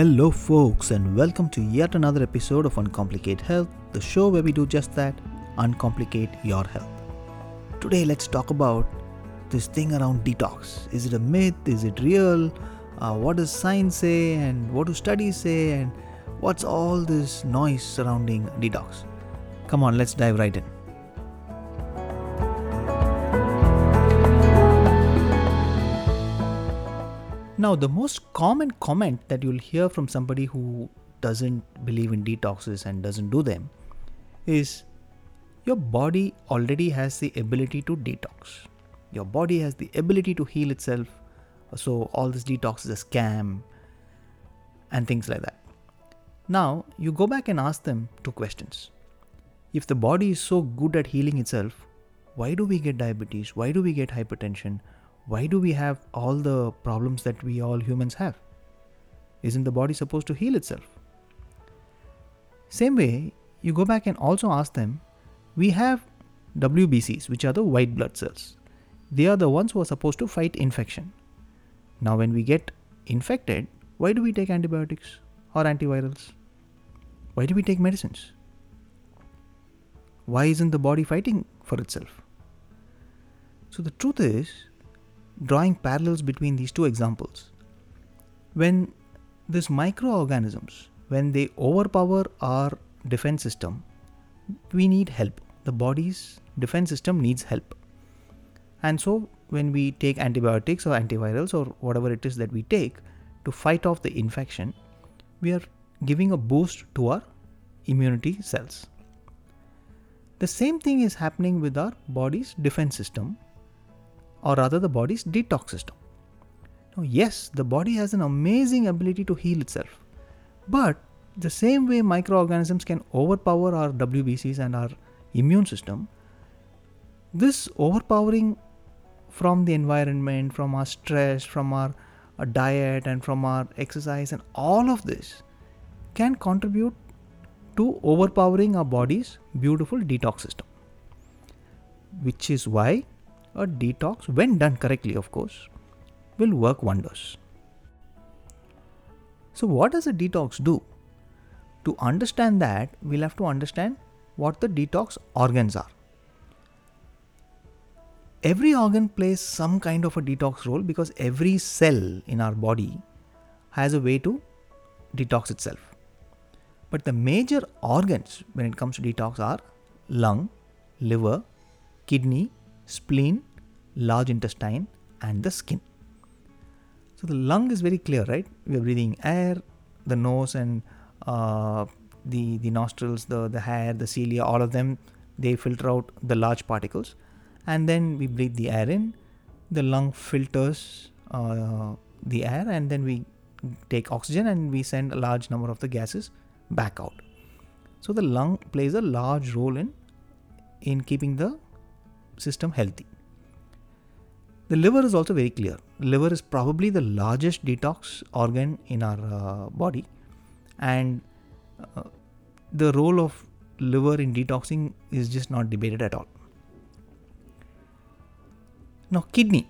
Hello, folks, and welcome to yet another episode of Uncomplicate Health, the show where we do just that uncomplicate your health. Today, let's talk about this thing around detox. Is it a myth? Is it real? Uh, what does science say? And what do studies say? And what's all this noise surrounding detox? Come on, let's dive right in. Now, the most common comment that you'll hear from somebody who doesn't believe in detoxes and doesn't do them is your body already has the ability to detox. Your body has the ability to heal itself. So, all this detox is a scam and things like that. Now, you go back and ask them two questions. If the body is so good at healing itself, why do we get diabetes? Why do we get hypertension? Why do we have all the problems that we all humans have? Isn't the body supposed to heal itself? Same way, you go back and also ask them, we have WBCs, which are the white blood cells. They are the ones who are supposed to fight infection. Now, when we get infected, why do we take antibiotics or antivirals? Why do we take medicines? Why isn't the body fighting for itself? So, the truth is, drawing parallels between these two examples. When these microorganisms, when they overpower our defense system, we need help. The body's defense system needs help. And so, when we take antibiotics or antivirals or whatever it is that we take to fight off the infection, we are giving a boost to our immunity cells. The same thing is happening with our body's defense system or rather the body's detox system. Now, yes, the body has an amazing ability to heal itself, but the same way microorganisms can overpower our WBCs and our immune system, this overpowering from the environment, from our stress, from our, our diet, and from our exercise, and all of this can contribute to overpowering our body's beautiful detox system. Which is why a detox, when done correctly, of course, will work wonders. So, what does a detox do? To understand that, we'll have to understand what the detox organs are. Every organ plays some kind of a detox role because every cell in our body has a way to detox itself. But the major organs when it comes to detox are lung, liver, kidney, spleen, large intestine, and the skin. So the lung is very clear, right? We are breathing air, the nose and uh, the the nostrils, the the hair, the cilia, all of them they filter out the large particles, and then we breathe the air in. The lung filters uh, the air, and then we take oxygen and we send a large number of the gases back out. So the lung plays a large role in in keeping the system healthy. The liver is also very clear. Liver is probably the largest detox organ in our uh, body, and uh, the role of liver in detoxing is just not debated at all. Now, kidney.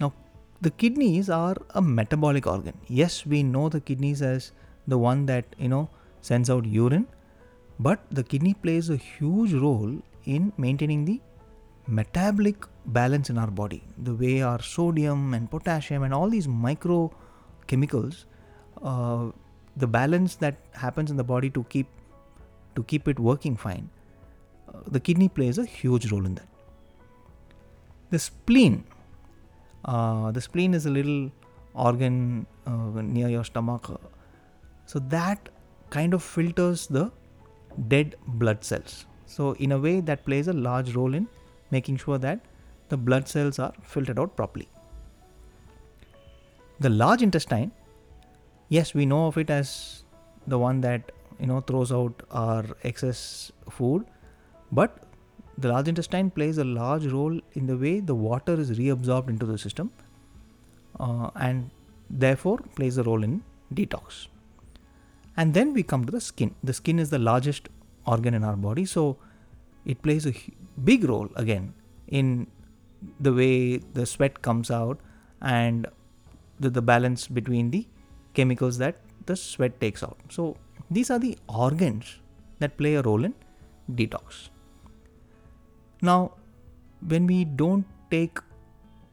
Now, the kidneys are a metabolic organ. Yes, we know the kidneys as the one that you know sends out urine, but the kidney plays a huge role in maintaining the metabolic balance in our body the way our sodium and potassium and all these micro chemicals uh, the balance that happens in the body to keep to keep it working fine uh, the kidney plays a huge role in that. The spleen uh, the spleen is a little organ uh, near your stomach so that kind of filters the dead blood cells. So in a way that plays a large role in making sure that the blood cells are filtered out properly. The large intestine, yes, we know of it as the one that you know throws out our excess food, but the large intestine plays a large role in the way the water is reabsorbed into the system uh, and therefore plays a role in detox. And then we come to the skin. The skin is the largest organ in our body, so it plays a big role again in the way the sweat comes out and the, the balance between the chemicals that the sweat takes out. So these are the organs that play a role in detox. Now, when we don't take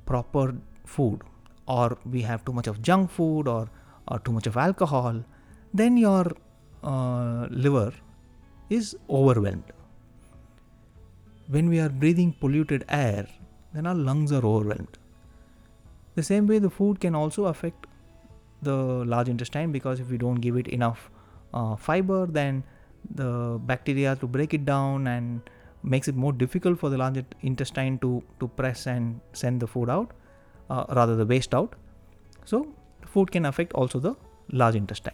proper food or we have too much of junk food or, or too much of alcohol, then your uh, liver is overwhelmed. When we are breathing polluted air, then our lungs are overwhelmed. The same way, the food can also affect the large intestine because if we don't give it enough uh, fiber, then the bacteria to break it down and makes it more difficult for the large intestine to, to press and send the food out, uh, rather the waste out. So, food can affect also the large intestine.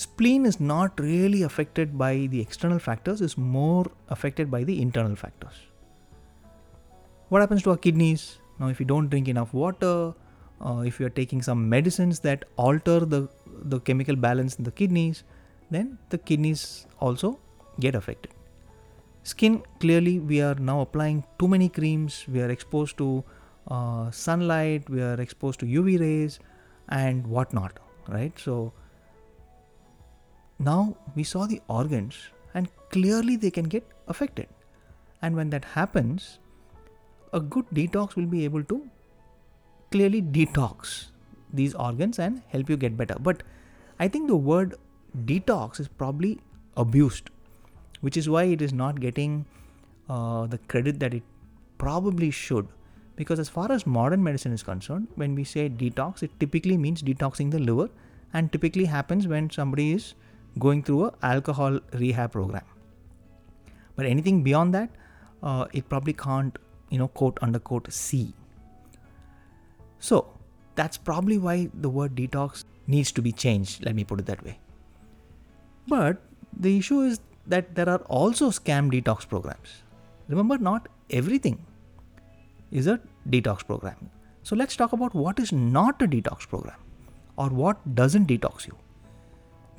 Spleen is not really affected by the external factors, is more affected by the internal factors. What happens to our kidneys? Now, if you don't drink enough water, uh, if you are taking some medicines that alter the, the chemical balance in the kidneys, then the kidneys also get affected. Skin, clearly, we are now applying too many creams, we are exposed to uh, sunlight, we are exposed to UV rays, and whatnot, right? So, now we saw the organs, and clearly they can get affected. And when that happens, a good detox will be able to clearly detox these organs and help you get better. But I think the word detox is probably abused which is why it is not getting uh, the credit that it probably should. Because as far as modern medicine is concerned, when we say detox, it typically means detoxing the liver, and typically happens when somebody is going through a alcohol rehab program. But anything beyond that, uh, it probably can't, you know, quote unquote see. So that's probably why the word detox needs to be changed. Let me put it that way. But the issue is that there are also scam detox programs. Remember, not everything is a detox program. So let's talk about what is not a detox program or what doesn't detox you.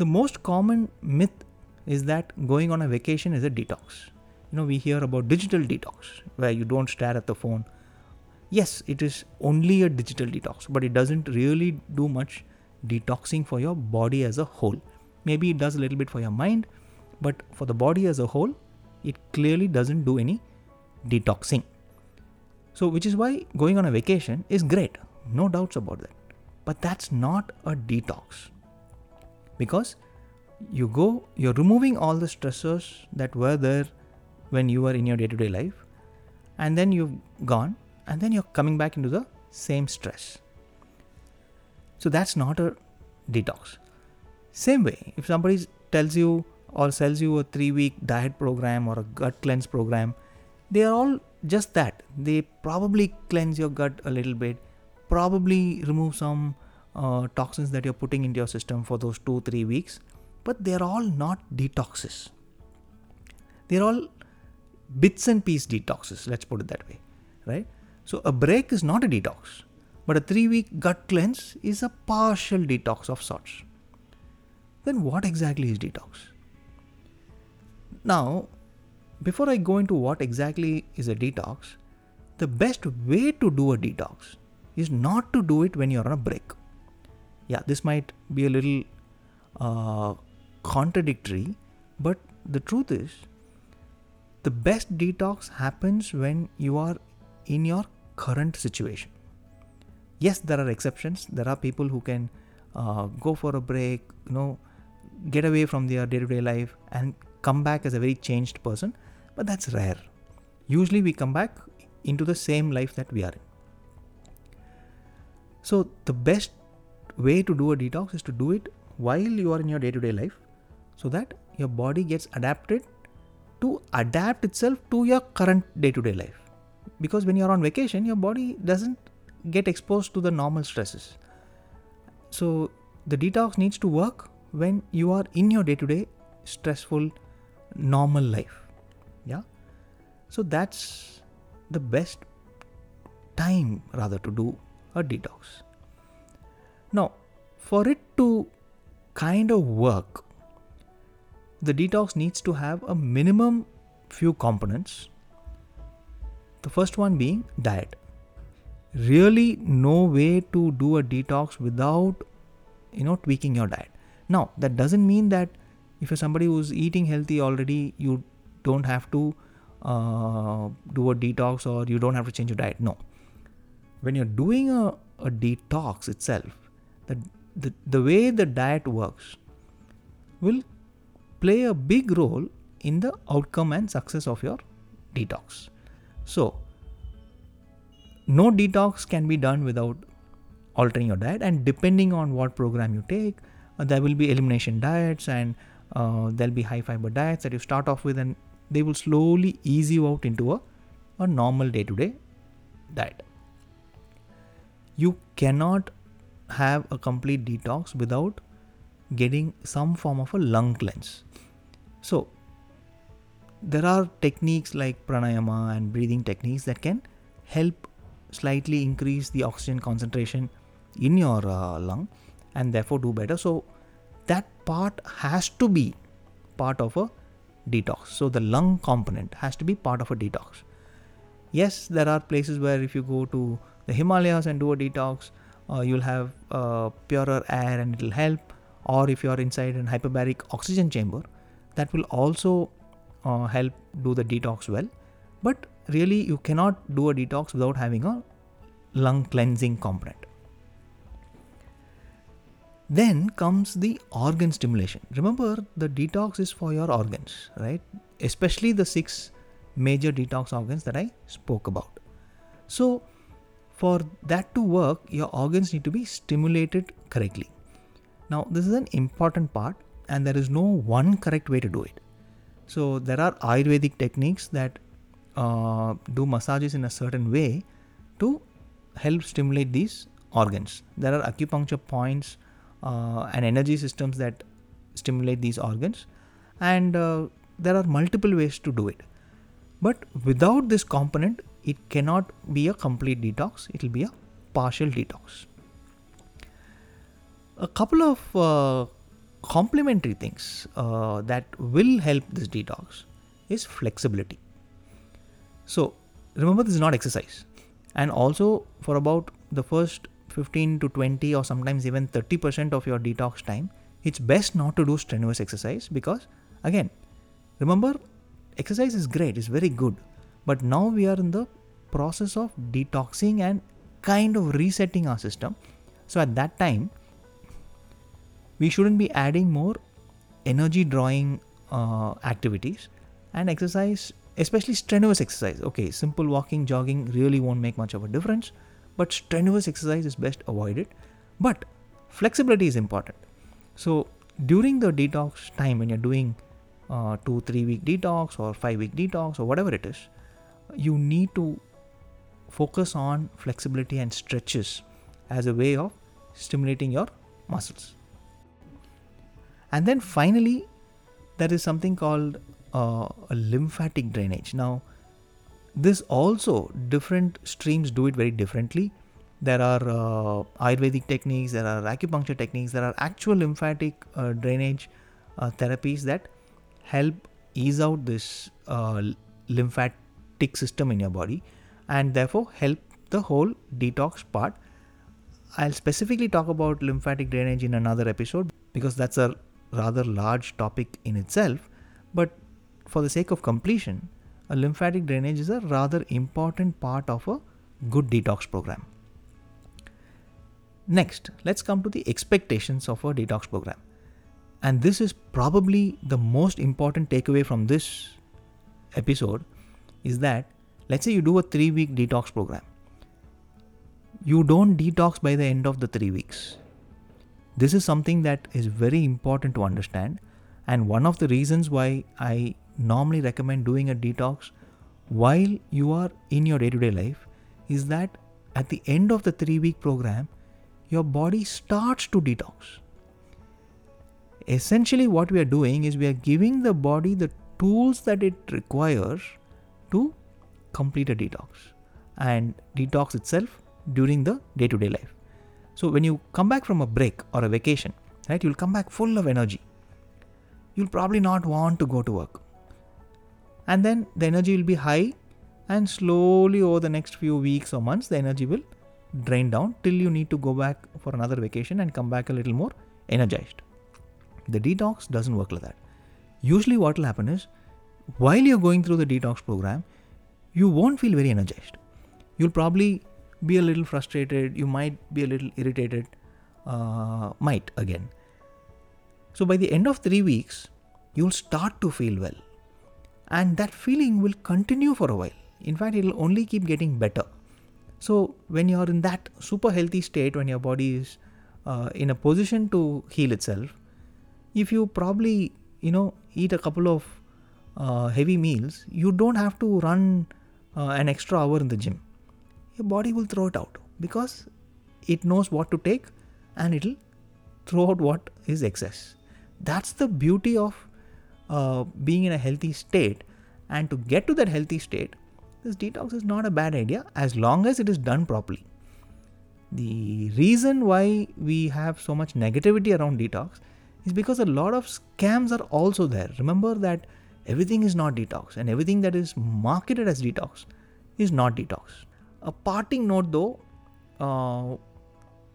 The most common myth is that going on a vacation is a detox. You know, we hear about digital detox where you don't stare at the phone. Yes, it is only a digital detox, but it doesn't really do much detoxing for your body as a whole. Maybe it does a little bit for your mind, but for the body as a whole, it clearly doesn't do any detoxing. So, which is why going on a vacation is great, no doubts about that. But that's not a detox because you go, you're removing all the stressors that were there when you were in your day to day life, and then you've gone, and then you're coming back into the same stress. So, that's not a detox. Same way, if somebody tells you or sells you a three week diet program or a gut cleanse program, they are all just that. They probably cleanse your gut a little bit, probably remove some uh, toxins that you're putting into your system for those two, three weeks, but they're all not detoxes. They're all bits and piece detoxes, let's put it that way, right? So a break is not a detox, but a three week gut cleanse is a partial detox of sorts. Then what exactly is detox? Now, before I go into what exactly is a detox, the best way to do a detox is not to do it when you're on a break. Yeah, this might be a little uh, contradictory, but the truth is, the best detox happens when you are in your current situation. Yes, there are exceptions. There are people who can uh, go for a break, you know, get away from their day to day life and come back as a very changed person, but that's rare. Usually we come back into the same life that we are in. So, the best way to do a detox is to do it while you are in your day to day life so that your body gets adapted to adapt itself to your current day to day life. Because when you're on vacation, your body doesn't get exposed to the normal stresses. So, the detox needs to work when you are in your day to day stressful normal life. Yeah. So that's the best time rather to do a detox. Now, for it to kind of work, the detox needs to have a minimum few components. The first one being diet. Really, no way to do a detox without you know tweaking your diet now that doesn't mean that if you're somebody who's eating healthy already you don't have to uh, do a detox or you don't have to change your diet no when you're doing a, a detox itself the, the the way the diet works will play a big role in the outcome and success of your detox. So no detox can be done without altering your diet and depending on what program you take uh, there will be elimination diets and uh, there'll be high fiber diets that you start off with and they will slowly ease you out into a, a normal day to day diet. You cannot have a complete detox without getting some form of a lung cleanse so there are techniques like pranayama and breathing techniques that can help slightly increase the oxygen concentration in your uh, lung and therefore do better. So, that part has to be part of a detox. So, the lung component has to be part of a detox. Yes, there are places where if you go to the Himalayas and do a detox, you'll have uh, purer air and it'll help. Or if you're inside an hyperbaric oxygen chamber, that will also uh, help do the detox well. But really you cannot do a detox without having a lung cleansing component. Then comes the organ stimulation. Remember, the detox is for your organs, right? Especially the six major detox organs that I spoke about. So, for that to work, your organs need to be stimulated correctly. Now, this is an important part, and there is no one correct way to do it. So, there are Ayurvedic techniques that uh, do massages in a certain way to help stimulate these organs. There are acupuncture points uh, and energy systems that stimulate these organs, and uh, there are multiple ways to do it. But without this component, it cannot be a complete detox, it will be a partial detox. A couple of uh, complementary things uh, that will help this detox is flexibility. So remember, this is not exercise. And also, for about the first 15 to 20 or sometimes even 30% of your detox time, it's best not to do strenuous exercise because, again, remember, exercise is great, it's very good. But now we are in the process of detoxing and kind of resetting our system. So at that time, we shouldn't be adding more energy drawing uh, activities and exercise especially strenuous exercise. Okay, simple walking, jogging really won't make much of a difference, but strenuous exercise is best avoided. But flexibility is important. So during the detox time, when you're doing uh, two, three week detox or five week detox or whatever it is, you need to focus on flexibility and stretches as a way of stimulating your muscles. And then finally, there is something called uh, a lymphatic drainage. Now, this also different streams do it very differently. There are uh, Ayurvedic techniques, there are acupuncture techniques, there are actual lymphatic uh, drainage uh, therapies that help ease out this uh, lymphatic system in your body and therefore help the whole detox part. I'll specifically talk about lymphatic drainage in another episode because that's a rather large topic in itself. But for the sake of completion, a lymphatic drainage is a rather important part of a good detox program. Next, let's come to the expectations of a detox program. And this is probably the most important takeaway from this episode is that let's say you do a 3 week detox program. You don't detox by the end of the 3 weeks. This is something that is very important to understand and one of the reasons why I normally recommend doing a detox while you are in your day to day life is that at the end of the three week program, your body starts to detox. Essentially, what we are doing is we are giving the body the tools that it requires to complete a detox and detox itself during the day to day life. So, when you come back from a break or a vacation, right, you'll come back full of energy. You'll probably not want to go to work and then the energy will be high and slowly over the next few weeks or months the energy will drain down till you need to go back for another vacation and come back a little more energized. The detox doesn't work like that. Usually, what will happen is while you're going through the detox program, you won't feel very energized. You'll probably be a little frustrated, you might be a little irritated, uh, might again. So, by the end of three weeks, you'll start to feel well, and that feeling will continue for a while. In fact, it'll only keep getting better. So, when you're in that super healthy state, when your body is uh, in a position to heal itself, if you probably you know eat a couple of uh, heavy meals, you don't have to run uh, an extra hour in the gym. Your body will throw it out because it knows what to take and it'll throw out what is excess. That's the beauty of uh, being in a healthy state. And to get to that healthy state, this detox is not a bad idea as long as it is done properly. The reason why we have so much negativity around detox is because a lot of scams are also there. Remember that everything is not detox and everything that is marketed as detox is not detox. A parting note though, uh,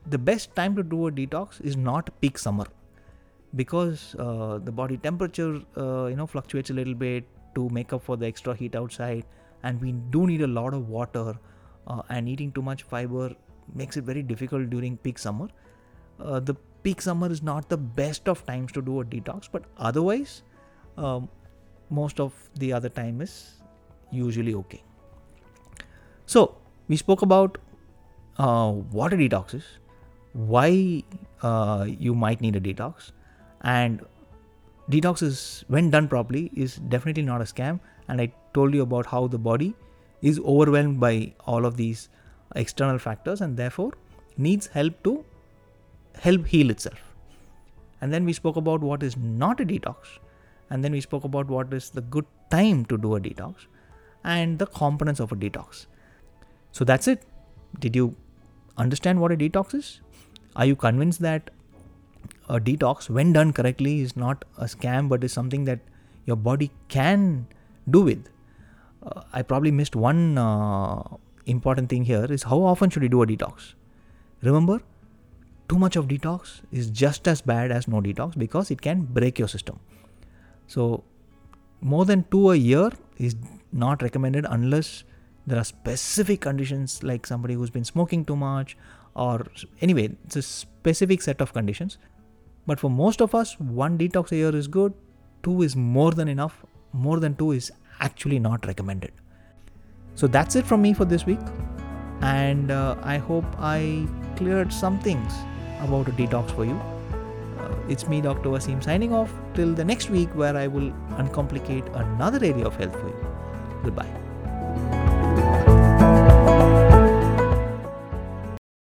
the best time to do a detox is not peak summer because uh, the body temperature uh, you know fluctuates a little bit to make up for the extra heat outside and we do need a lot of water uh, and eating too much fiber makes it very difficult during peak summer uh, the peak summer is not the best of times to do a detox but otherwise um, most of the other time is usually okay. So, we spoke about uh, what a detox is, why uh, you might need a detox, and detox is, when done properly, is definitely not a scam. And I told you about how the body is overwhelmed by all of these external factors and therefore needs help to help heal itself. And then we spoke about what is not a detox, and then we spoke about what is the good time to do a detox and the components of a detox. So that's it. Did you understand what a detox is? Are you convinced that a detox, when done correctly, is not a scam but is something that your body can do with? Uh, I probably missed one uh, important thing here is how often should you do a detox? Remember, too much of detox is just as bad as no detox because it can break your system. So, more than two a year is not recommended unless there are specific conditions like somebody who's been smoking too much or anyway, it's a specific set of conditions. But for most of us, one detox a year is good, two is more than enough, more than two is actually not recommended. So that's it from me for this week, and uh, I hope I cleared some things about a detox for you. It's me, Dr. Wasim, signing off till the next week where I will uncomplicate another area of health for you. Goodbye.